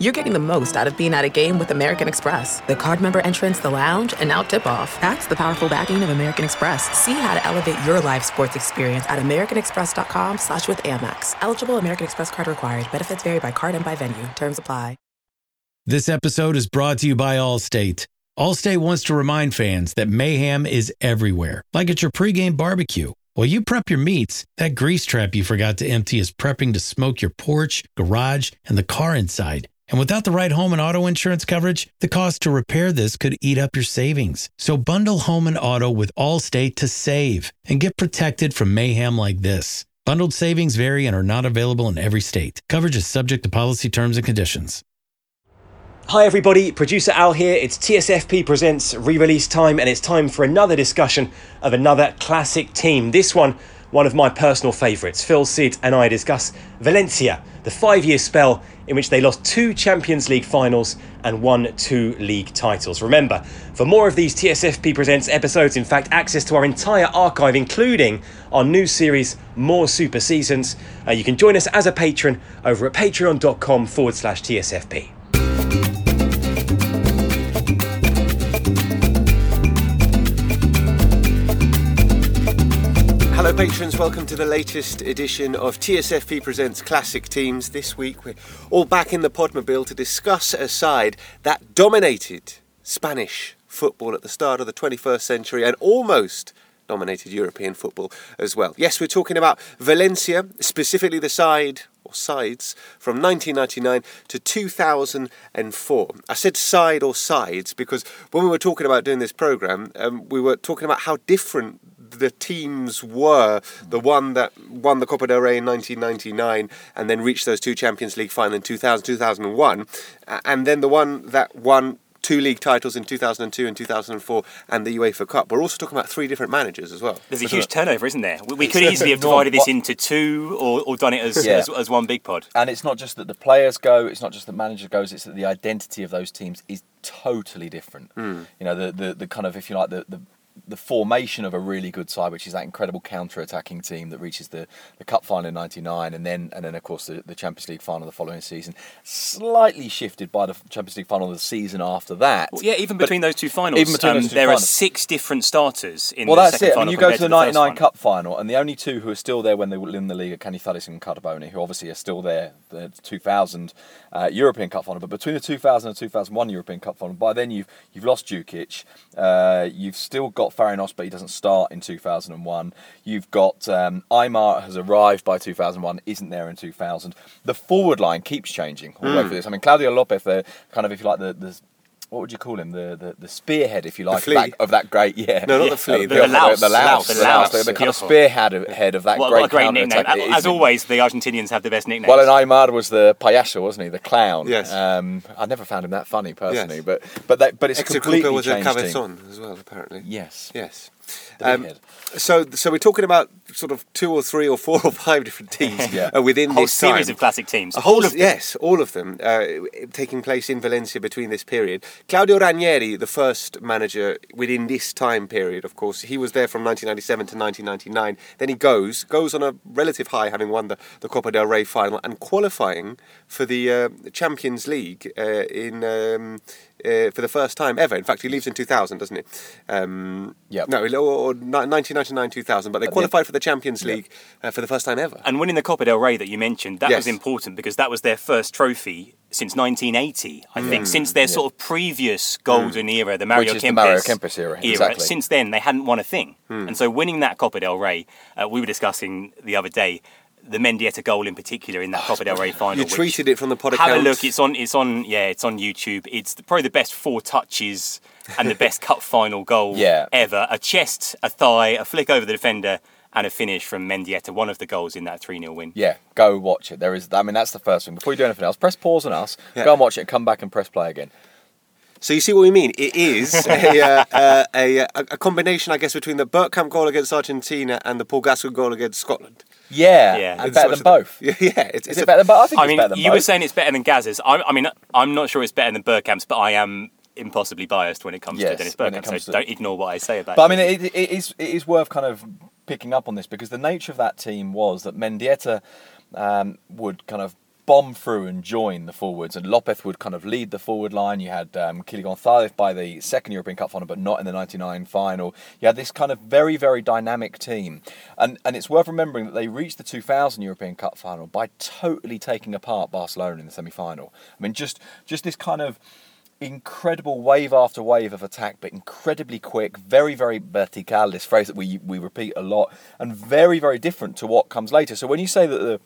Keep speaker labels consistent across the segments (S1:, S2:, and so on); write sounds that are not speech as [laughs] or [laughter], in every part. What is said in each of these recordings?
S1: You're getting the most out of being at a game with American Express. The card member entrance, the lounge, and now tip off. That's the powerful backing of American Express. See how to elevate your live sports experience at AmericanExpress.com slash with Amex. Eligible American Express card required. Benefits vary by card and by venue. Terms apply.
S2: This episode is brought to you by Allstate. Allstate wants to remind fans that mayhem is everywhere, like at your pregame barbecue. While you prep your meats, that grease trap you forgot to empty is prepping to smoke your porch, garage, and the car inside. And without the right home and auto insurance coverage, the cost to repair this could eat up your savings. So bundle home and auto with Allstate to save and get protected from mayhem like this. Bundled savings vary and are not available in every state. Coverage is subject to policy terms and conditions.
S3: Hi everybody, producer Al here. It's TSFP Presents re-release time and it's time for another discussion of another classic team. This one one of my personal favourites. Phil Sid and I discuss Valencia, the five year spell in which they lost two Champions League finals and won two league titles. Remember, for more of these TSFP Presents episodes, in fact, access to our entire archive, including our new series, More Super Seasons, uh, you can join us as a patron over at patreon.com forward slash TSFP.
S4: Patrons. Welcome to the latest edition of TSFP Presents Classic Teams. This week, we're all back in the Podmobile to discuss a side that dominated Spanish football at the start of the 21st century and almost dominated European football as well. Yes, we're talking about Valencia, specifically the side or sides from 1999 to 2004. I said side or sides because when we were talking about doing this program, um, we were talking about how different the teams were the one that won the Copa del Rey in 1999 and then reached those two Champions League final in 2000 2001 and then the one that won two league titles in 2002 and 2004 and the UEFA Cup. We're also talking about three different managers as well.
S3: There's a huge turnover, isn't there? We, we could easily have divided this into two or, or done it as, yeah. as, as, one big pod.
S5: And it's not just that the players go, it's not just the manager goes, it's that the identity of those teams is totally different. Mm. You know, the, the, the kind of, if you like, the, the the formation of a really good side, which is that incredible counter-attacking team that reaches the, the cup final in '99, and then and then of course the, the Champions League final the following season, slightly shifted by the Champions League final the season after that.
S3: Well, yeah, even between those two finals, even between um, those two there finals. are six different starters in
S5: well,
S3: the
S5: that's it.
S3: final.
S5: And you go to the '99
S3: Cup
S5: final, and the only two who are still there when they win the league are Kenny Canizares and Carboni, who obviously are still there. The 2000 uh, European Cup final, but between the 2000 and 2001 European Cup final, by then you've you've lost Jukic, uh, you've still got Fariños, but he doesn't start in 2001. You've got um, Aimar has arrived by 2001, isn't there in 2000. The forward line keeps changing all mm. over this. I mean, Claudio Lopez, the kind of if you like the, the what would you call him? The the, the spearhead, if you like, of that, of that, great yeah.
S4: No, not yeah. the flea.
S3: The, the, the, louse,
S4: the,
S3: louse,
S5: the, louse, the, the kind of spearhead of, head of that
S3: what,
S5: great,
S3: what a great nickname. As always, the Argentinians have the best nicknames.
S5: Well, and Aimar was the payaso, wasn't he? The clown.
S4: Yes.
S5: Um, I never found him that funny personally, yes. but but that, but it's
S4: Executor
S5: completely
S4: was
S5: changed
S4: a cabezon as well, apparently.
S5: Yes.
S4: Yes. Um, so, so we're talking about sort of two or three or four or five different [laughs] teams yeah. uh, within
S3: a whole
S4: this
S3: series
S4: time.
S3: of classic teams.
S4: A whole of yes, all of them uh, taking place in Valencia between this period. Claudio Ranieri, the first manager within this time period, of course, he was there from 1997 to 1999. Then he goes goes on a relative high, having won the, the Copa del Rey final and qualifying for the uh, Champions League uh, in. Um, uh, for the first time ever. In fact, he leaves in 2000, doesn't he? Um,
S5: yeah.
S4: No, or, 1999 2000, but they qualified for the Champions League uh, for the first time ever.
S3: And winning the Copa del Rey that you mentioned, that yes. was important because that was their first trophy since 1980, I mm. think. Since their yeah. sort of previous golden mm. era, the Mario,
S5: Kempes,
S3: the
S5: Mario Kempes era,
S3: era
S5: exactly.
S3: since then they hadn't won a thing. Mm. And so winning that Copa del Rey, uh, we were discussing the other day, the Mendieta goal in particular in that Copa del Rey [laughs] final.
S4: You tweeted it from the pod
S3: Have a look. It's on. It's on. Yeah, it's on YouTube. It's probably the best four touches and the best cup final goal [laughs]
S5: yeah.
S3: ever. A chest, a thigh, a flick over the defender, and a finish from Mendieta. One of the goals in that three 0 win.
S5: Yeah, go watch it. There is. I mean, that's the first thing. Before you do anything else, press pause on us. Yeah. Go and watch it. Come back and press play again.
S4: So you see what we mean? It is [laughs] a, uh, uh, a, a, a, combination, I guess, between the Bergkamp goal against Argentina and the Paul Gascoigne goal against Scotland.
S5: Yeah, yeah. And better than both. [laughs]
S4: Yeah, yeah.
S5: It's, is it better than both? I think
S3: I mean,
S5: you
S3: both. were saying it's better than Gaz's. I, I, mean, I'm not sure it's better than Bergkamp's, but I am impossibly biased when it comes yes, to Dennis Bergkamp. So to... don't ignore what I say about.
S5: But it. I mean, it, it is it is worth kind of picking up on this because the nature of that team was that Mendieta um, would kind of bomb through and join the forwards, and Lopez would kind of lead the forward line. You had um, Kili Gonzalez by the second European Cup final, but not in the '99 final. You had this kind of very, very dynamic team, and and it's worth remembering that they reached the 2000 European Cup final by totally taking apart Barcelona in the semi-final. I mean, just just this kind of incredible wave after wave of attack, but incredibly quick, very, very vertical, this phrase that we, we repeat a lot, and very, very different to what comes later. So when you say that the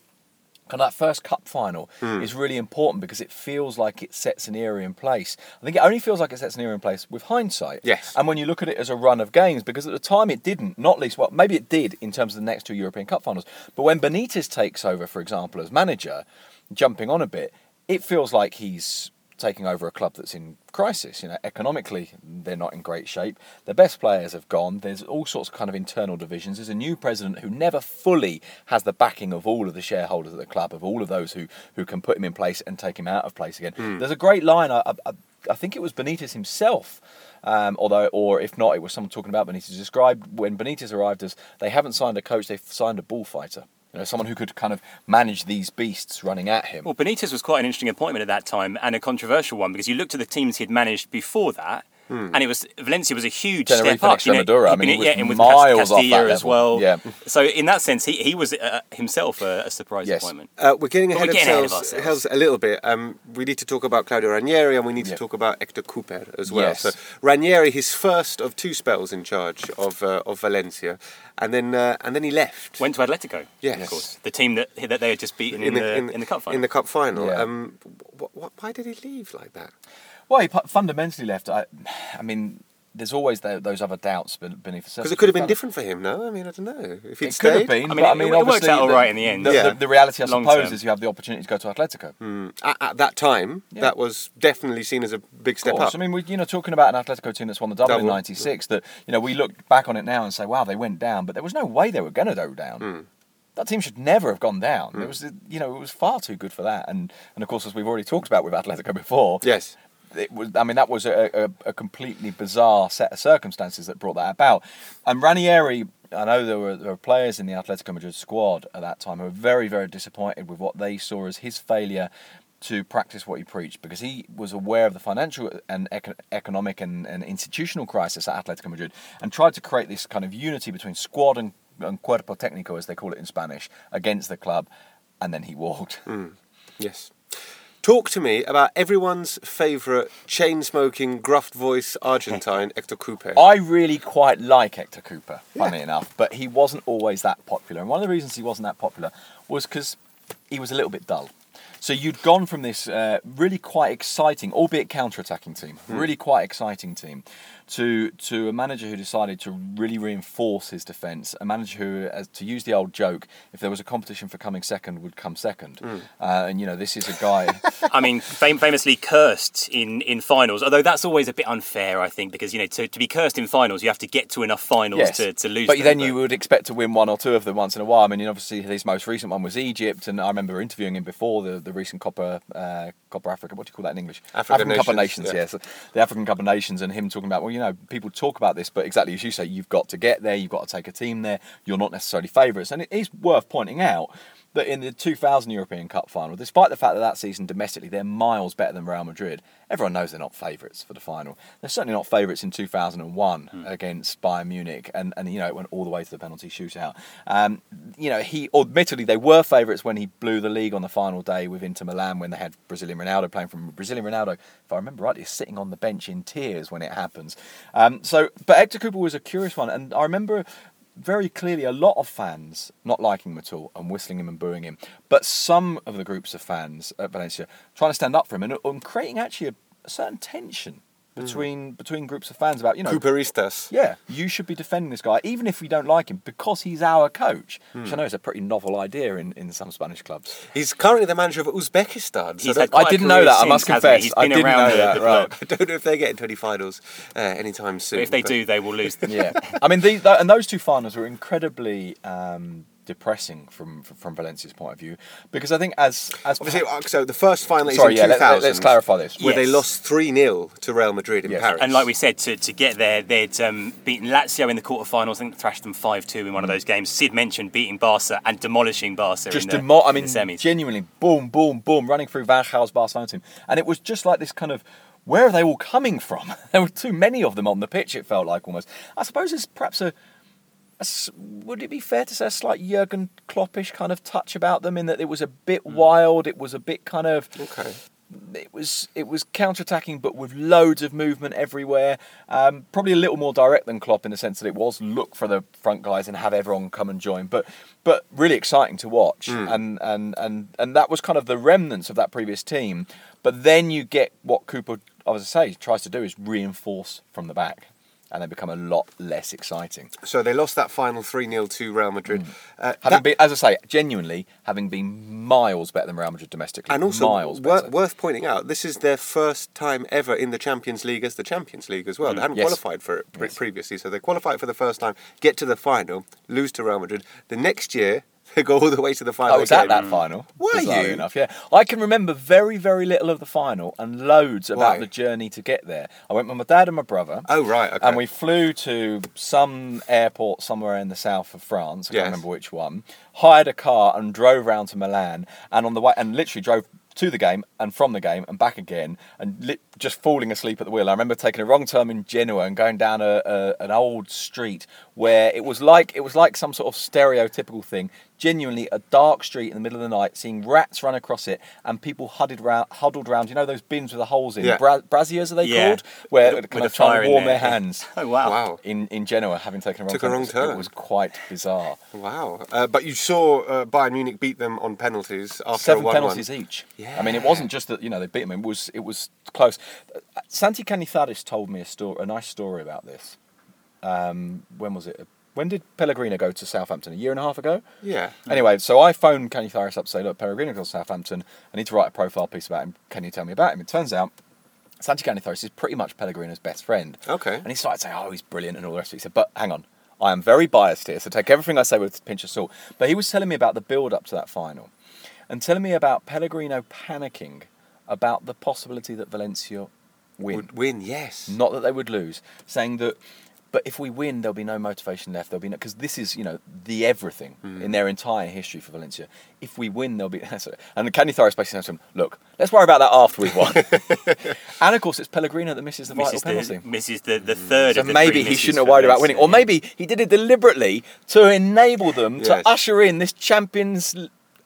S5: kind of that first cup final
S4: Hmm.
S5: is really important because it feels like it sets an era in place. I think it only feels like it sets an era in place with hindsight.
S4: Yes.
S5: And when you look at it as a run of games, because at the time it didn't, not least, well, maybe it did in terms of the next two European Cup finals, but when Benitez takes over, for example, as manager, jumping on a bit, it feels like he's taking over a club that's in crisis. You know, economically, they're not in great shape. The best players have gone. There's all sorts of kind of internal divisions. There's a new president who never fully has the backing of all of the shareholders at the club, of all of those who, who can put him in place and take him out of place again. There's a great line. I, I, I think it was Benitez himself. Um, although, or if not, it was someone talking about Benitez. Described when Benitez arrived as they haven't signed a coach, they've signed a bullfighter. You know, someone who could kind of manage these beasts running at him.
S6: Well, Benitez was quite an interesting appointment at that time and a controversial one because you looked at the teams he'd managed before that. And it was Valencia was a huge
S5: Tenerife
S6: step up.
S5: and Extremadura, I mean,
S6: been-
S5: he was
S6: yeah, and with
S5: miles
S6: Cas-
S5: off that
S6: Castilla as
S5: level.
S6: well.
S5: Yeah.
S6: So in that sense, he, he was uh, himself a, a surprise
S5: Yes.
S6: appointment.
S4: Uh, we're getting ahead,
S6: we're
S4: of,
S6: getting ahead of
S4: ourselves,
S6: ourselves.
S4: ourselves a little bit. Um, we need to talk about Claudio Ranieri and we need to talk about Hector Cúper as well.
S5: Yes.
S4: So Ranieri, his first of two spells in charge of uh, of Valencia, and then uh, and then he left.
S6: Went to Atletico,
S4: Yes.
S6: of course, the team that that they had just beaten in, the, in, the cup final.
S4: In the cup final.
S5: Yeah.
S4: Um, wh- wh- why did he leave like that?
S5: Well, he pu- fundamentally left. I, I mean, there's always tho- those other doubts beneath the surface.
S4: Because it could have been
S5: Fun-
S4: different for him. No, I mean I don't know if he'd
S5: It
S4: stayed.
S5: could have been.
S6: I
S5: I
S6: mean,
S5: mean, but, I mean
S6: it worked out all
S5: the-
S6: right in the end.
S5: The,
S4: Yeah.
S5: the, the reality, I
S6: Long
S5: suppose,
S6: term.
S5: is you have the opportunity to go to Atletico.
S4: At, at that time,
S5: Yeah.
S4: that was definitely seen as a big step up.
S5: I mean, we, you know, talking about an Atletico team that's won the double, in
S4: Double.
S5: '96. That you know, we look back on it now and say, "Wow, they went down," but there was no way they were going to go down.
S4: Hmm.
S5: That team should never have gone down. It was, you know, it was far too good for that. And and of course, as we've already talked about with Atletico before,
S4: yes.
S5: It was. I mean, that was a, a, a completely bizarre set of circumstances that brought that about. And Ranieri, I know there were there were players in the Atletico Madrid squad at that time who were very very disappointed with what they saw as his failure to practice what he preached because he was aware of the financial and eco- economic and, and institutional crisis at Atletico Madrid and tried to create this kind of unity between squad and, and cuerpo técnico as they call it in Spanish against the club and then he walked. Mm.
S4: Yes. Talk to me about everyone's favourite chain smoking, gruff voice Argentine, Hector Cúper.
S5: I really quite like Hector Cúper, funny enough, but he wasn't always that popular. And one of the reasons he wasn't that popular was because he was a little bit dull. So you'd gone from this uh, really quite exciting, albeit counter-attacking team, really quite exciting team, to to a manager who decided to really reinforce his defence. A manager who, as, to use the old joke, if there was a competition for coming second, would come second. Uh, and you know, this is a guy. [laughs]
S6: I mean, fam- famously cursed in, in finals. Although that's always a bit unfair, I think, because you know to, to be cursed in finals, you have to get to enough finals
S5: Yes.
S6: to, to lose.
S5: But
S6: them,
S5: then you would expect to win one or two of them once in a while. I mean, obviously his most recent one was Egypt, and I remember interviewing him before the, the recent Copa uh, Copa Africa. What do you call that in English?
S4: African
S5: Cup of
S4: Nations,
S5: Nations.
S4: yeah.
S5: Yes, the African Cup of Nations, and him talking about well, you know, people talk about this, but exactly as you say, you've got to get there. You've got to take a team there. You're not necessarily favourites, and it is worth pointing out. That in the 2000 European Cup final, despite the fact that that season domestically they're miles better than Real Madrid, everyone knows they're not favourites for the final. They're certainly not favourites in 2001 against Bayern Munich, and, and you know it went all the way to the penalty shootout. Um, you know he, admittedly, they were favourites when he blew the league on the final day with Inter Milan when they had Brazilian Ronaldo playing from Brazilian Ronaldo. If I remember rightly, is sitting on the bench in tears when it happens. Um, so, but Hector Cúper was a curious one, and I remember very clearly a lot of fans not liking him at all and whistling him and booing him, but some of the groups of fans at Valencia trying to stand up for him and, and creating actually a, a certain tension between between groups of fans about you know
S4: Cuperistas.
S5: yeah, you should be defending this guy, even if we don't like him, because he's our coach. Which I know is a pretty novel idea in, in some Spanish clubs.
S4: He's currently the manager of Uzbekistan. So I
S6: had
S4: don't-
S5: I
S6: quite a
S5: didn't know
S6: career
S5: that, I must
S6: since, he?
S5: confess.
S6: He's
S5: I didn't
S6: around
S5: know
S6: the,
S5: that,
S6: the
S5: right. [laughs]
S4: I don't know if they get into any finals uh, anytime soon.
S6: But if they
S4: but-
S6: do, they will lose them.
S5: Yeah, I mean, these, th- and those two finals were incredibly um, depressing from from Valencia's point of view because I think as as
S4: Obviously, so the first final is
S5: sorry
S4: in
S5: yeah let,
S4: 2000,
S5: us clarify this
S4: where they lost 3 0 to Real Madrid in
S5: Yes.
S4: Paris.
S6: And like we said, to, to get there, they'd um, beaten Lazio in the quarterfinals. I think thrashed them five two in one of those games. Sid mentioned beating Barca and demolishing Barca.
S5: just
S6: in the,
S5: demo- I
S6: in
S5: mean,
S6: the semis.
S5: genuinely, boom, boom, boom, running through Van Gaal's Barcelona team, and it was just like this kind of. Where are they all coming from? [laughs] there were too many of them on the pitch. It felt like almost. I suppose it's perhaps a. would it be fair to say a slight Jurgen Kloppish kind of touch about them in that it was a bit wild, it was a bit kind of
S4: Okay.
S5: it was it was counter-attacking but with loads of movement everywhere. Um, probably a little more direct than Klopp in the sense that it was look for the front guys and have everyone come and join. But but really exciting to watch. And, and and and that was kind of the remnants of that previous team. But then you get what Cúper as I say tries to do is reinforce from the back and they become a lot less exciting
S4: So they lost that final 3 0 to Real Madrid. Uh,
S5: having been as I say genuinely having been miles better than Real Madrid domestically
S4: and also,
S5: miles
S4: wor- worth pointing out, this is their first time ever in the Champions League as the Champions League as well. They hadn't
S5: Yes.
S4: qualified for it pre-
S5: Yes.
S4: previously, so they qualified for the first time, get to the final, lose to Real Madrid. The next year, [laughs] go all the way to the final.
S5: I was at
S4: again.
S5: that final.
S4: Mm.
S5: Were
S4: you?
S5: Enough, yeah. I can remember very, very little of the final and loads about
S4: Why?
S5: the journey to get there. I went with my dad and my brother.
S4: Oh, right, okay.
S5: And we flew to some airport somewhere in the south of France. I
S4: Yes.
S5: can't remember which one. Hired a car and drove round to Milan. And on the way, and literally drove to the game and from the game and back again, and just falling asleep at the wheel. I remember taking a wrong turn in Genoa and going down a, a an old street where it was like it was like some sort of stereotypical thing. Genuinely, a dark street in the middle of the night, seeing rats run across it, and people huddled round, huddled round. You know those bins with the holes in,
S4: Yeah.
S5: Bra- braziers are they
S6: Yeah.
S5: called, where
S6: With-
S5: kind
S6: with
S5: of trying to warm their hands. [laughs]
S6: Oh wow!
S4: Wow.
S5: In, in Genoa, having taken a wrong
S4: Took a
S5: turn,
S4: wrong
S5: It was-
S4: turn.
S5: It was quite bizarre.
S4: Wow. Uh, but you saw uh, Bayern Munich beat them on penalties after
S5: Seven
S4: a
S5: penalties each. Yeah. I mean, it wasn't just that you know they beat them; it was it was close. Uh, Santi Canizares told me a story, a nice story about this. Um, when was it? When did Pellegrino go to Southampton? A year and a half ago.
S4: Yeah.
S5: Anyway, so I phoned Kenny Canizares up to say, look, Pellegrino goes to Southampton. I need to write a profile piece about him. Can you tell me about him? It turns out. Santi Canizares is pretty much Pellegrino's best friend.
S4: Okay.
S5: And he started saying, oh, he's brilliant and all the rest of it. He said, but hang on, I am very biased here, so take everything I say with a pinch of salt. But he was telling me about the build up to that final and telling me about Pellegrino panicking about the possibility that Valencia win.
S4: Would win, yes.
S5: Not that they would lose, saying that, but if we win, there'll be no motivation left. There'll be no because this is you know the everything in their entire history for Valencia. If we win, there'll be [laughs] and Canizares basically says to him, "Look, let's worry about that after we've won." [laughs] and of course, it's Pellegrino that misses the vital
S6: Misses
S5: penalty.
S6: the, misses the, the third
S5: So
S6: of the
S5: maybe
S6: three
S5: he shouldn't have worried about winning, or
S6: yeah.
S5: maybe he did it deliberately to enable them
S4: Yes.
S5: to usher in this Champions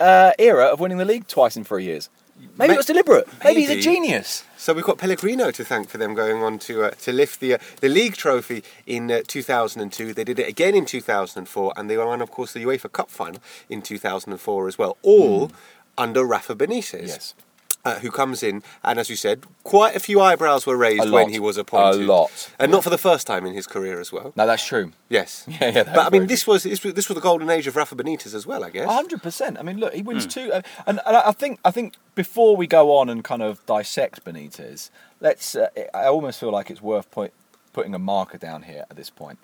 S5: uh, era of winning the league twice in three years. Maybe
S4: May-
S5: it was deliberate. Maybe, he's a genius.
S4: So we've got Pellegrino to thank for them going on to uh, to lift the uh, the league trophy in uh, 2002. They did it again in 2004, and they won, of course, the UEFA Cup final in 2004 as well. All under Rafa Benitez.
S5: Yes.
S4: Uh, who comes in, and as you said, quite a few eyebrows were raised when he was appointed.
S5: A lot.
S4: And not for the first time in his career as well.
S5: No, that's true.
S4: Yes. [laughs]
S5: Yeah, yeah,
S4: But I mean, this was, this was this was the golden age of Rafa Benitez as well, I guess.
S5: hundred percent. I mean, look, he wins two, uh, and, and I think I think before we go on and kind of dissect Benitez, let's. Uh, I almost feel like it's worth point, putting a marker down here at this point.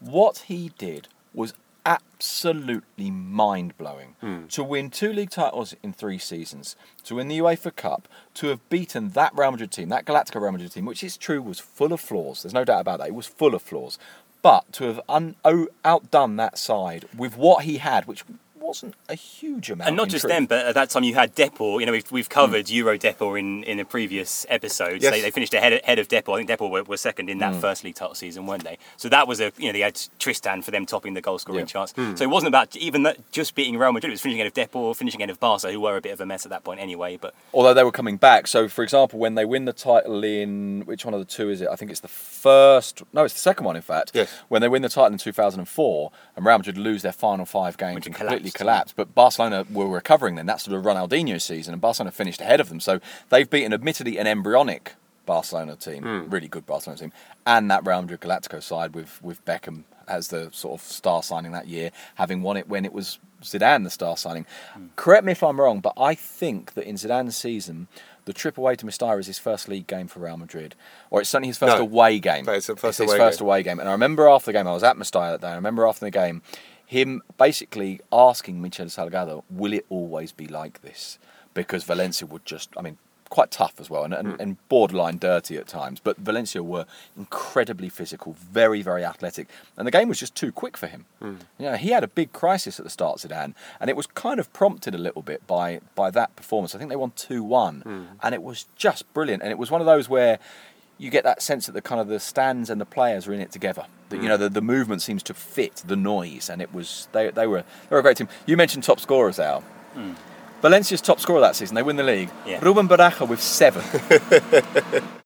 S5: What he did was absolutely mind blowing. Hmm. To win two league titles in three seasons, to win the UEFA Cup, to have beaten that Real Madrid team, that Galactico Real Madrid team, which is true was full of flaws. There's no doubt about that. It was full of flaws. But to have un- outdone that side with what he had, which wasn't a huge amount.
S6: And not just
S5: truth.
S6: them, but at that time you had Depor. You know, we've, we've covered Euro Depor in, in a previous episode.
S4: Yes.
S6: They, they finished ahead of, ahead of Depor. I think Depor were, were second in that hmm. first league title season, weren't they? So that was a you know they had Tristan for them topping the goal scoring
S5: Yeah.
S6: charts. Hmm. So it wasn't about even that, just beating Real Madrid. It was finishing ahead of Depor, finishing ahead of Barca, who were a bit of a mess at that point anyway. But
S5: although they were coming back. So, for example, when they win the title in which one of the two is it? I think it's the first. No, it's the second one. In fact,
S4: Yes.
S5: When they win the title in 2004 and Real Madrid lose their final five games
S6: Which
S5: and
S6: collapsed,
S5: completely collapsed, but Barcelona were recovering then. That's sort of Ronaldinho season, and Barcelona finished ahead of them. So they've beaten, admittedly, an embryonic Barcelona team, hmm. really good Barcelona team, and that Real Madrid Galactico side with with Beckham as the sort of star signing that year, having won it when it was Zidane the star signing. Hmm. Correct me if I'm wrong, but I think that in Zidane's season, the trip away to Mestalla is his first league game for Real Madrid, or it's certainly his first
S4: No,
S5: away game.
S4: it's the first
S5: his
S4: away
S5: first
S4: game.
S5: away game. And I remember after the game, I was at Mestalla that day. I remember after the game, him basically asking Michel Salgado, will it always be like this? Because Valencia would just, I mean, quite tough as well and, and, hmm. and borderline dirty at times. But Valencia were incredibly physical, very, very athletic. And the game was just too quick for him. Hmm. You know, he had a big crisis at the start, Zidane, and it was kind of prompted a little bit by, by that performance. I think they won 2 1, hmm. and it was just brilliant. And it was one of those where you get that sense that the kind of the stands and the players are in it together. That you hmm. know the, the movement seems to fit the noise, and it was they, they were they were a great team. You mentioned top scorers, Al. Hmm. Valencia's top scorer that season, they win the league.
S6: Yeah.
S5: Ruben Baraja with seven. [laughs]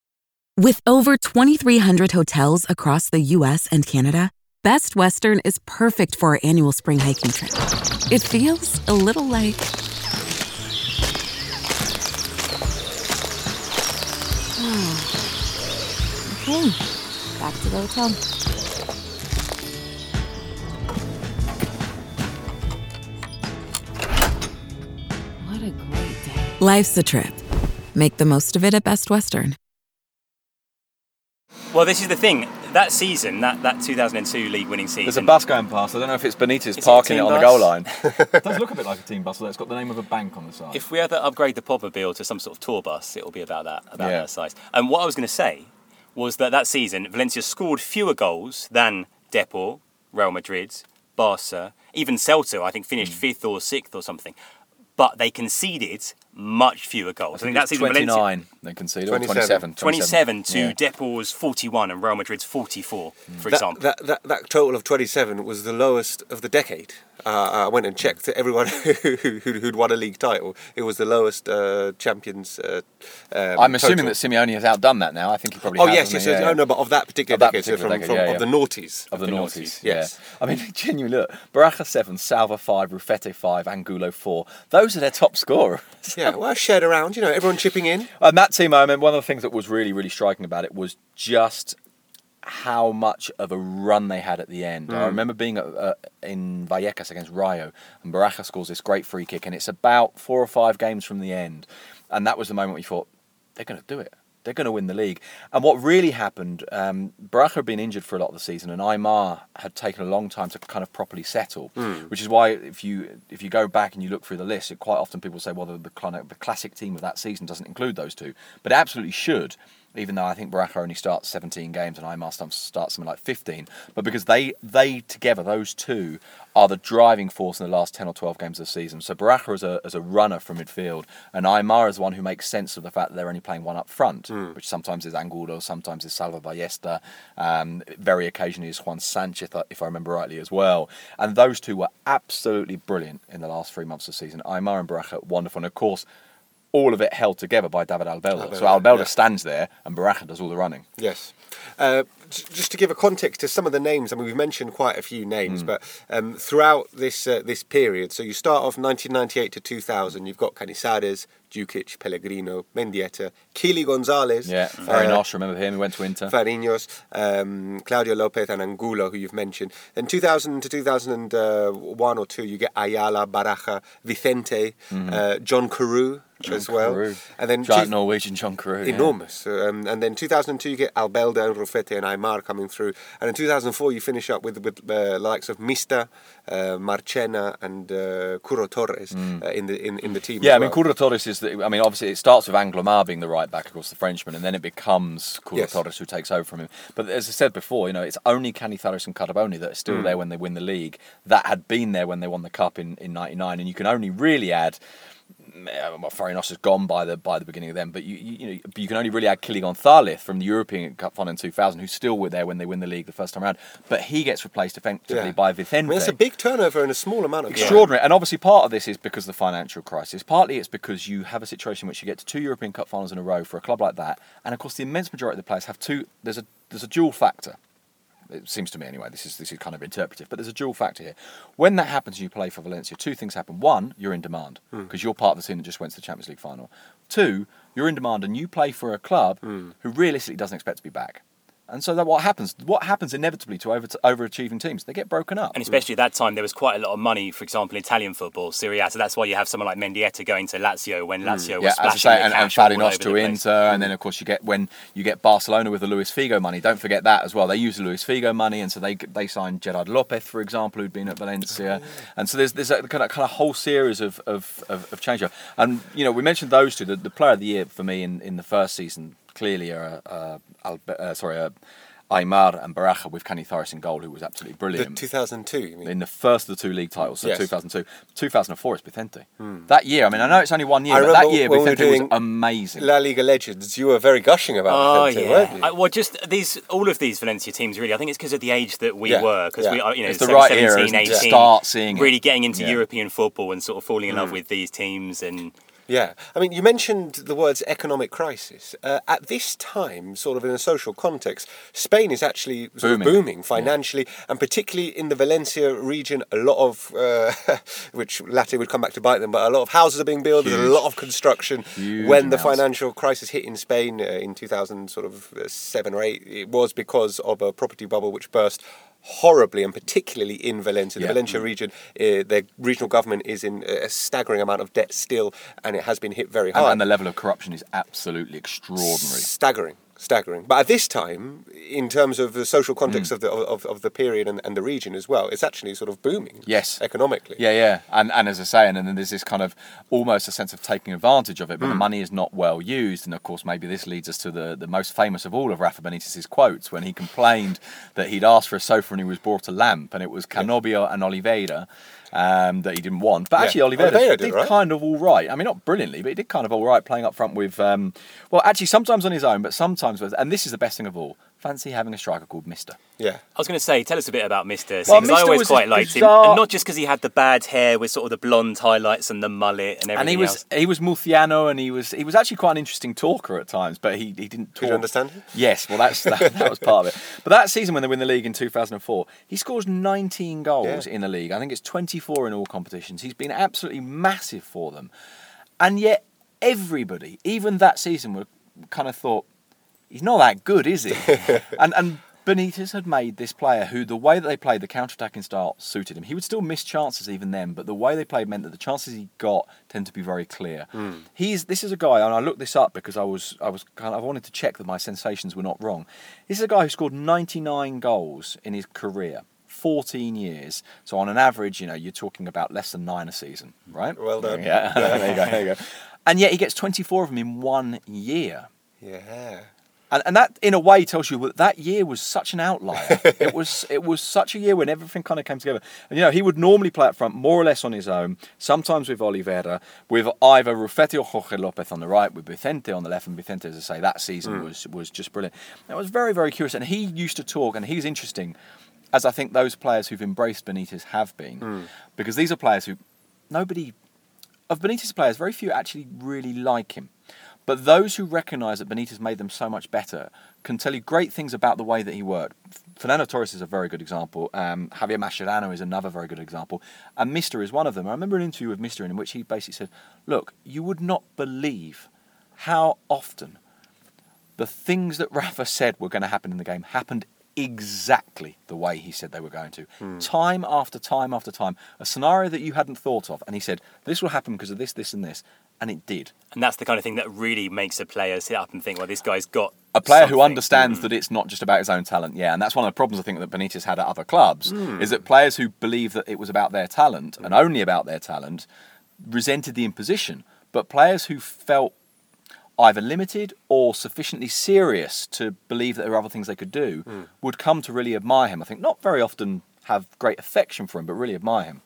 S7: With over 2,300 hotels across the US and Canada, Best Western is perfect for our annual spring hiking trip. It feels a little like. okay, [sighs] hmm, back to the hotel. What a great day. Life's a trip. Make the most of it at Best Western.
S6: Well, this is the thing. That season, that, that 2002 league winning season.
S5: There's a bus going past. I don't know if it's Benitez
S6: Is
S5: parking it,
S6: team
S5: on the goal line. [laughs] it does look a bit like a team bus, although it's got the name of a bank on the side.
S6: If we ever upgrade the Podmobile to some sort of tour bus, it will be about that, about
S5: Yeah.
S6: that size. And what I was going to say was that that season, Valencia scored fewer goals than Depor, Real Madrid, Barca, even Celta. I think finished hmm. fifth or sixth or something. But they conceded much fewer goals. I, think that
S5: it's
S6: season, Valencia
S5: 29 they conceded, or
S4: 27.
S5: 27.
S6: 27 to
S5: Yeah.
S6: Depor's 41 and Real Madrid's 44, for
S4: That,
S6: example.
S4: that, that, that total of 27 was the lowest of the decade. Uh, I went and checked everyone [laughs] who, who, who'd won a league title. It was the lowest uh, champions. Uh, um,
S5: I'm assuming
S4: total.
S5: that Simeone has outdone that now. I think he probably
S4: Oh
S5: has.
S4: yes, yes,
S5: he?
S4: yes.
S5: Yeah,
S4: Oh no, but of that particular
S5: Of that
S4: decade, so from,
S5: decade,
S4: from
S5: yeah,
S4: of the noughties.
S5: of the
S6: the
S5: noughties.
S6: noughties,
S4: yes.
S5: Yeah. I mean, [laughs] genuinely, look, Baraja 7, Salva 5, Rufete 5, Angulo 4. Those are their top scorers. [laughs]
S4: Yeah, well, shared around. You know, everyone chipping in.
S5: And that team, I mean, one of the things that was really, really striking about it was just how much of a run they had at the end. I remember being at, uh, in Vallecas against Rayo, and Baraja scores this great free kick, and it's about four or five games from the end. And that was the moment we thought, they're going to do it. They're going to win the league. And what really happened, um, Baraja had been injured for a lot of the season, and Aimar had taken a long time to kind of properly settle. Which is why, if you if you go back and you look through the list, it, quite often people say, well, the, the, the classic team of that season doesn't include those two, but it absolutely should. Even though I think Baraja only starts 17 games and Aimar starts something like 15, but because they they together those two are the driving force in the last 10 or 12 games of the season. So Baraja is a as a runner from midfield, and Aimar is the one who makes sense of the fact that they're only playing one up front, which sometimes is Angulo, sometimes is Salva Ballesta, um, very occasionally is Juan Sanchez, if I remember rightly as well. And those two were absolutely brilliant in the last three months of the season. Aimar and Baraja, wonderful, and of course. All of it held together by David Albelda. So
S4: Albelda, yeah.
S5: stands there, and Baraja does all the running.
S4: Yes. Uh, just to give a context to some of the names, I mean, we've mentioned quite a few names, but um, throughout this uh, this period, so you start off 1998 to 2000, you've got Canizares, Dukic, Pellegrino, Mendieta, Kili Gonzalez,
S5: Yeah,
S4: uh,
S5: Farinos, remember him? He went to Inter.
S4: Fariños, um, Claudio Lopez, and Angulo, who you've mentioned. Then 2000 to 2001 or two, you get Ayala, Baraja, Vicente, uh, John Carew as well,
S5: Carew.
S4: and then
S5: Giant
S4: two-
S5: Norwegian John Carew. yeah.
S4: enormous. Um, and then 2002 you get Albelda and Rufete and Aimar coming through, and in 2004 you finish up with with uh, the likes of Mista, uh, Marchena, and uh, Curro Torres uh, in the in, in the team.
S5: Mm. Yeah, I mean,
S4: well.
S5: Curro Torres is. The, I mean, obviously, it starts with Angloma being the right back, of course, the Frenchman, and then it becomes Curro
S4: Yes.
S5: Torres who takes over from him. But as I said before, you know, it's only Canizares and Carboni that are still
S4: Mm.
S5: there when they win the league. That had been there when they won the cup in in '99, and you can only really add. Uh, Well, Farinos has gone by the by the beginning of them, but you you, you know you can only really add Kili Gonzalez from the European Cup final in 2000, who's still were there when they win the league the first time around. But he gets replaced effectively
S4: Yeah.
S5: by
S4: I
S5: Vicente.
S4: mean, that's a big turnover in a small amount of time.
S5: Extraordinary. And obviously, part of this is because of the financial crisis. Partly it's because you have a situation in which you get to two European Cup finals in a row for a club like that. And of course, the immense majority of the players have two. There's a there's a dual factor. It seems to me anyway. This is this is kind of interpretive, but there's a dual factor here. When that happens, and you play for Valencia. Two things happen. One, you're in demand
S4: Hmm.
S5: because you're part of the team that just went to the Champions League final. Two, you're in demand and you play for a club
S4: Hmm.
S5: who realistically doesn't expect to be back. And so that what happens? What happens inevitably to over overachieving teams? They get broken up.
S6: And especially at that time, there was quite a lot of money, for example, in Italian football, Serie A. So that's why you have someone like Mendieta going to Lazio when Lazio
S5: Hmm. yeah,
S6: was
S5: as I
S6: splashing
S5: say, and, and
S6: cash all
S5: Farinos
S6: over
S5: to. Inter, and then of course you get when you get Barcelona with the Luis Figo money. Don't forget that as well. They use the Luis Figo money, and so they they signed Gerard Lopez, for example, who'd been at Valencia, and so there's there's a kind of, kind of whole series of of, of, of change. And you know, we mentioned those two. The, the player of the year for me in, in the first season clearly are uh, Albe- uh, sorry. Uh, Aimar and Baraja with Kenny Canizares in goal, who was absolutely
S4: The
S5: brilliant.
S4: 2002, you mean?
S5: in the first of the two league titles, so
S4: Yes.
S5: 2002. 2004 is Vicente. That year, I mean, I know it's only one year,
S4: I
S5: but that year
S4: when we
S5: was amazing.
S4: La Liga Legends, you were very gushing about
S6: Oh
S4: Vicente,
S6: yeah.
S4: weren't you?
S6: I, well, just these all of these Valencia teams really. I think it's because of the age that we
S4: Yeah,
S6: were because
S4: yeah.
S6: we are you know
S5: It's the
S6: 17,
S5: right era,
S6: 18,
S5: start seeing it.
S6: really getting into
S5: Yeah. Mm.
S6: European football and sort of falling in love with these teams and
S4: Yeah, I mean, you mentioned the words economic crisis. Uh, at this time, sort of in a social context, Spain is actually sort
S5: Booming.
S4: of booming financially, and particularly in the Valencia region, a lot of, uh, [laughs] which latter would come back to bite them, but a lot of houses are being built, there's a lot of construction.
S5: Huge
S4: when the financial crisis hit in Spain uh, in 2000, sort of uh, seven or eight, it was because of a property bubble which burst horribly and particularly in Valencia. The
S5: Yeah.
S4: Valencia region, uh, their regional government is in a staggering amount of debt still, and it has been hit very
S5: and, and the level of corruption is absolutely extraordinary.
S4: Staggering, staggering. But at this time, in terms of the social
S5: Mm.
S4: context of the of, of the period and, and the region as well, it's actually sort of booming.
S5: Yes.
S4: economically.
S5: Yeah, yeah, and and as I say, and then there's this kind of almost a sense of taking advantage of it, but the money is not well used, and of course maybe this leads us to the, the most famous of all of Rafa Benitez's quotes when he complained that he'd asked for a sofa and he was brought a lamp, and it was Canobbio and Oliveira. Um, that he didn't want, but
S4: Yeah.
S5: actually Oliveira,
S4: Oliveira
S5: did,
S4: did, right?
S5: kind of all right. I mean, not brilliantly, but he did kind of all right playing up front with, um, well, actually sometimes on his own, but sometimes with, and this is the best thing of all. Fancy having a striker called Mista.
S4: Yeah.
S6: I was going to say, tell us a bit about Mista.
S5: Well,
S6: Because I always quite
S5: a
S6: liked him, and not just because he had the bad hair with sort of the blonde highlights and the mullet and everything
S5: and he was
S6: else.
S5: he was Murciano, and he was he was actually quite an interesting talker at times, but he, he didn't talk.
S4: Did you understand him?
S5: Yes, well that's that, that was part of it. [laughs] But that season when they win the league in 2004, he scores 19 goals
S4: Yeah.
S5: in the league. I think it's 24 in all competitions. He's been absolutely massive for them, and yet everybody, even that season, were kind of thought he's not that good, is he? [laughs] and and Benitez had made this player who the way that they played the counter-attacking style suited him. He would still miss chances even then, but the way they played meant that the chances he got tend to be very clear. Hmm. He's this is a guy, and I looked this up because I was I was kind of I wanted to check that my sensations were not wrong. This is a guy who scored 99 goals in his career. 14 years. So on an average, you know, you're talking about less than nine a season, right?
S4: Well done.
S5: Yeah, [laughs] there you go, there you go. [laughs] And yet he gets 24 of them in one year.
S4: Yeah.
S5: And, and that, in a way, tells you that that year was such an outlier. [laughs] it was it was such a year when everything kind of came together. And you know, he would normally play up front more or less on his own. Sometimes with Oliveira, with either Rufete or Jorge Lopez on the right, with Vicente on the left. And Vicente, as I say, that season hmm. was was just brilliant. It was very very curious. And he used to talk, and he's interesting, as I think those players who've embraced Benitez have been, hmm. because these are players who nobody of Benitez's players, very few actually really like him. But those who recognise that Benitez made them so much better can tell you great things about the way that he worked. Fernando Torres is a very good example. Um, Javier Mascherano is another very good example. And Mista is one of them. I remember an interview with Mista in which he basically said, Look, you would not believe how often the things that Rafa said were going to happen in the game happened exactly the way he said they were going to. Time after time after time. A scenario that you hadn't thought of. And he said, This will happen because of this, this, and this. And it did.
S6: And that's the kind of thing that really makes a player sit up and think, well, this guy's got
S5: A player who
S6: something.
S5: understands mm. that it's not just about his own talent, yeah, and that's one of the problems I think that Benitez had at other clubs mm. is that players who believe that it was about their talent and only about their talent resented the imposition, but players who felt either limited or sufficiently serious to believe that there were other things they could do mm. would come to really admire him. I think not very often have great affection for him, but really admire him.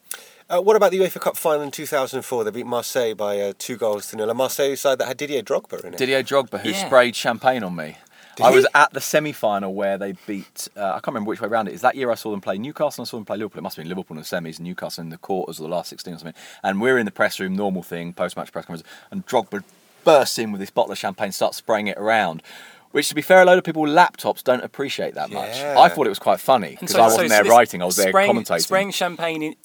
S4: Uh, what about the UEFA Cup final in 2004? They beat Marseille by uh, two goals to nil. A Marseille side that had Didier Drogba in it.
S5: Didier Drogba, who
S6: Yeah.
S5: sprayed champagne on me.
S4: Did
S5: I was at the semi-final where they beat. Uh, I can't remember which way around it is. That year I saw them play Newcastle. and I saw them play Liverpool. It must have been Liverpool in the semis, and Newcastle in the quarters of the last sixteen or something. And we're in the press room, normal thing, post-match press conference, and Drogba bursts in with this bottle of champagne, starts spraying it around. Which, to be fair, a load of people with laptops don't appreciate that much.
S4: Yeah.
S5: I thought it was quite funny because
S6: so-
S5: I wasn't
S6: so
S5: there writing; I was there
S6: spraying,
S5: commentating.
S6: Spraying champagne in,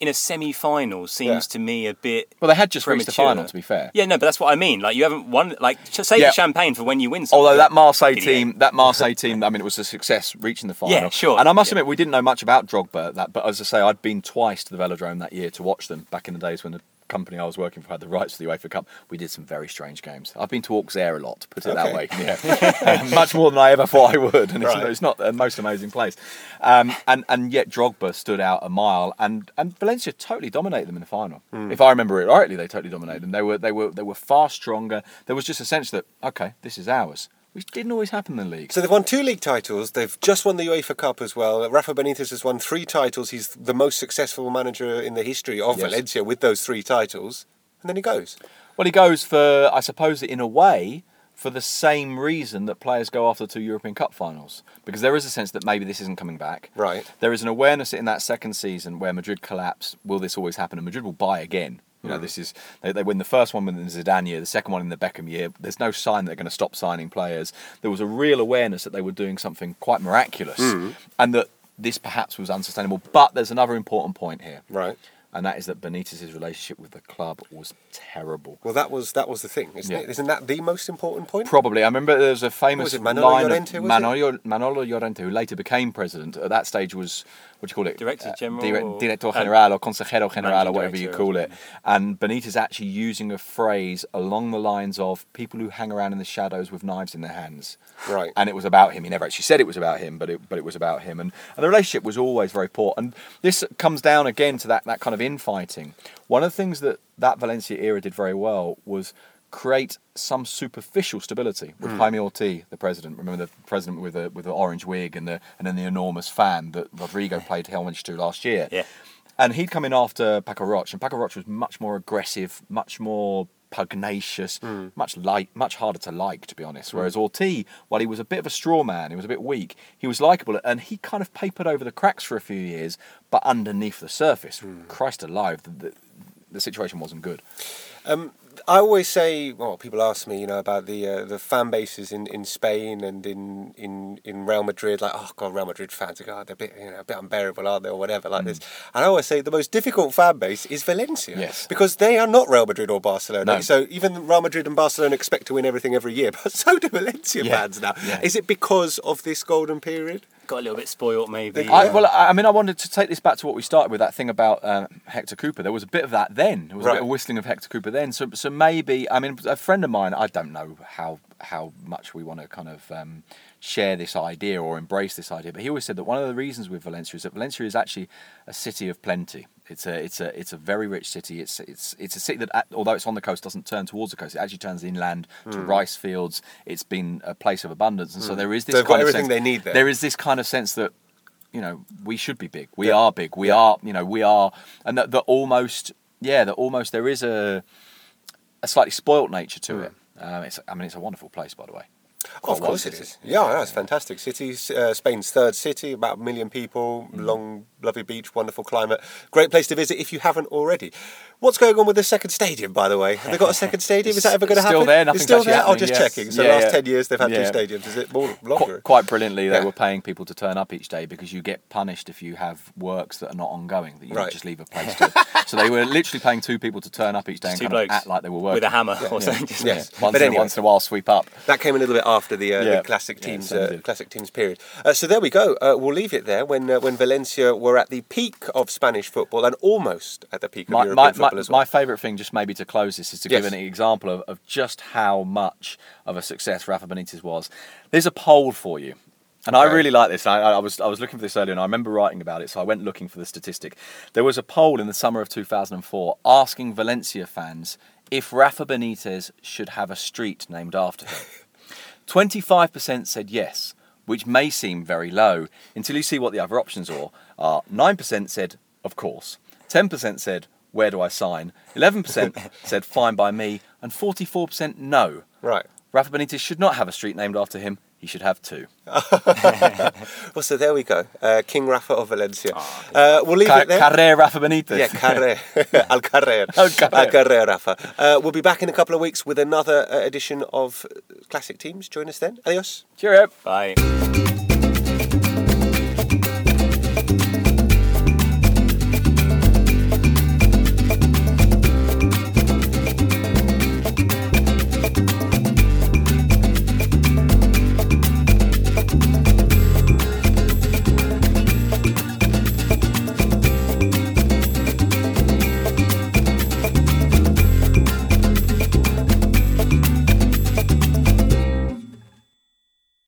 S6: in a semi-final seems
S4: Yeah.
S6: to me a bit.
S5: Well, they had just reached the final, to be fair.
S6: Yeah, no, but that's what I mean. Like you haven't won. Like save
S5: Yeah.
S6: the champagne for when you win. Something.
S5: Although that Marseille
S6: Idiot.
S5: team, that Marseille team, I mean, it was a success reaching the final.
S6: Yeah, sure,
S5: And I must
S6: yeah.
S5: admit, we didn't know much about Drogba. at That, but as I say, I'd been twice to the Velodrome that year to watch them back in the days when the company I was working for had the rights for the UEFA Cup. We did some very strange games. I've been to Auxerre a lot, to put it that way. [laughs] Yeah, [laughs] much more than I ever thought I would. And it's,
S4: Right.
S5: it's not the most amazing place. Um, and and yet Drogba stood out a mile, and and Valencia totally dominated them in the final.
S4: Hmm.
S5: If I remember it rightly, they totally dominated them. They were they were they were far stronger. There was just a sense that okay, this is ours. Which didn't always happen in the league.
S4: So they've won two league titles. They've just won the UEFA Cup as well. Rafa Benitez has won three titles. He's the most successful manager in the history of
S5: Yes.
S4: Valencia with those three titles. And then he goes.
S5: Well, he goes for, I suppose, in a way, for the same reason that players go after two European Cup finals. Because there is a sense that maybe this isn't coming back.
S4: Right.
S5: There is an awareness in that second season where Madrid collapsed. Will this always happen? And Madrid will buy again. You know, this is they, they win the first one within the Zidane year, the second one in the Beckham year. There's no sign they're going to stop signing players. There was a real awareness that they were doing something quite miraculous, hmm. and that this perhaps was unsustainable. But there's another important point here,
S4: Right.
S5: and that is that Benitez's relationship with the club was terrible.
S4: Well, that was that was the thing, isn't
S5: Yeah.
S4: it? Isn't that the most important point?
S5: Probably. I remember there was a famous
S4: was it, Manolo
S5: line
S4: Llorente,
S5: of
S4: was it?
S5: Manolo, Manolo Llorente, who later became president. At that stage was what do you call it?
S6: Director
S5: Uh,
S6: General
S5: dire-
S6: or-
S5: Director
S6: uh,
S5: General or Consejero General or whatever you call it. And Benitez actually using a phrase along the lines of people who hang around in the shadows with knives in their hands.
S4: Right.
S5: And it was about him. He never actually said it was about him, but it but it was about him. And, and the relationship was always very poor. And this comes down again to that, that kind of infighting. One of the things that that Valencia era did very well was create some superficial stability with hmm. Jaime Ortí, the president. Remember the president with the with the orange wig and the and then the enormous fan that Rodrigo played homage to last year.
S6: Yeah.
S5: And he'd come in after Paco Roig, and Paco Roig was much more aggressive, much more pugnacious, hmm. much like, much harder to like, to be honest. Hmm. Whereas Ortí, while he was a bit of a straw man, he was a bit weak, he was likable, and he kind of papered over the cracks for a few years. But underneath the surface, Christ alive, the, the, the situation wasn't good.
S4: Um, I always say, well, people ask me, you know, about the uh, the fan bases in, in Spain and in, in, in Real Madrid, like, oh god, Real Madrid fans are God, they're a bit, you know, a bit unbearable, aren't they, or whatever, like this. And I always say the most difficult fan base is Valencia,
S5: Yes.
S4: because they are not Real Madrid or Barcelona.
S5: No.
S4: So even Real Madrid and Barcelona expect to win everything every year, [laughs] but so do Valencia
S5: Yeah.
S4: fans now.
S5: Yeah.
S4: Is it because of this golden period?
S6: Got a little bit spoilt, maybe.
S5: I, well, I I mean, I wanted to take this back to what we started with that thing about um, Hector Cúper. There was a bit of that then. There was a bit of whistling of Hector Cúper then. So, so maybe, I mean, a friend of mine. I don't know how how much we want to kind of um, share this idea or embrace this idea, but he always said that one of the reasons with Valencia is that Valencia is actually a city of plenty. It's a it's a it's a very rich city. It's it's it's a city that although it's on the coast doesn't turn towards the coast. It actually turns inland to rice fields. It's been a place of abundance, and so there is this.
S4: Hmm. They've got
S5: kind of
S4: everything
S5: sense-
S4: they need there.
S5: There is this kind of sense that you know we should be big. We
S4: Yeah.
S5: are big. We are you know we are, and that, that almost yeah that almost there is a a slightly spoilt nature to it. Um, it's I mean it's a wonderful place by the way.
S4: Oh, of course
S5: it is.
S4: it
S5: city.
S4: is. Yeah, no, it's a fantastic city. Uh, Spain's third city, about a million people,
S5: Mm.
S4: long, lovely beach, wonderful climate. Great place to visit if you haven't already. What's going on with the second stadium, by the way? Have they got a second stadium? Is that ever going [laughs] to happen?
S5: still there,
S4: It's
S5: nothing's
S4: still
S5: actually
S4: there. Oh,
S5: happening,
S4: just
S5: yes.
S4: checking. So
S5: Yeah,
S4: last
S5: yeah.
S4: ten years they've had
S5: Yeah.
S4: two stadiums. Is it more
S5: Qu- quite brilliantly, they were paying people to turn up each day because you get punished if you have works that are not ongoing that you
S4: Right.
S5: just leave a place [laughs] to. so they were literally paying two people to turn up each day and
S6: two
S5: kind of act like they were working
S6: with a hammer or
S5: Yeah.
S6: something. just-
S4: Yes.
S5: Once,
S4: But
S5: in, a-
S4: anyway.
S5: once in a while, sweep up.
S4: That came a little bit after the, uh,
S5: Yeah.
S4: the classic teams
S5: certainly
S4: uh, classic teams period. Uh, so there we go. Uh, we'll leave it there. When uh, when Valencia were at the peak of Spanish football and almost at the peak of
S5: my,
S4: European
S5: my,
S4: football
S5: my,
S4: as well.
S5: my favourite thing, just maybe to close this, is to give an example of, of just how much of a success Rafa Benitez was. There's a poll for you. And I really like this. I, I was I was looking for this earlier, and I remember writing about it. So I went looking for the statistic. There was a poll in the summer of 2004 asking Valencia fans if Rafa Benitez should have a street named after him. [laughs] 25% said yes, which may seem very low until you see what the other options are. Uh, are 9% said, of course. 10% said, where do I sign? 11% [laughs] said, fine by me. And 44% no.
S4: right.
S5: Rafa Benitez should not have a street named after him he should have two. [laughs]
S4: well, so there we go. Uh, King Rafa of Valencia. uh, we'll leave
S5: Ca-
S4: it there.
S5: Carrer Rafa Benitez.
S4: Yeah, Carrer. [laughs] Al Carrer. [laughs]
S5: Al Carrer.
S4: Al Carrer, Rafa. Uh, we'll be back in a couple of weeks with another uh, edition of Classic Teams. Join us then. Adios.
S5: Cheerio.
S6: Bye.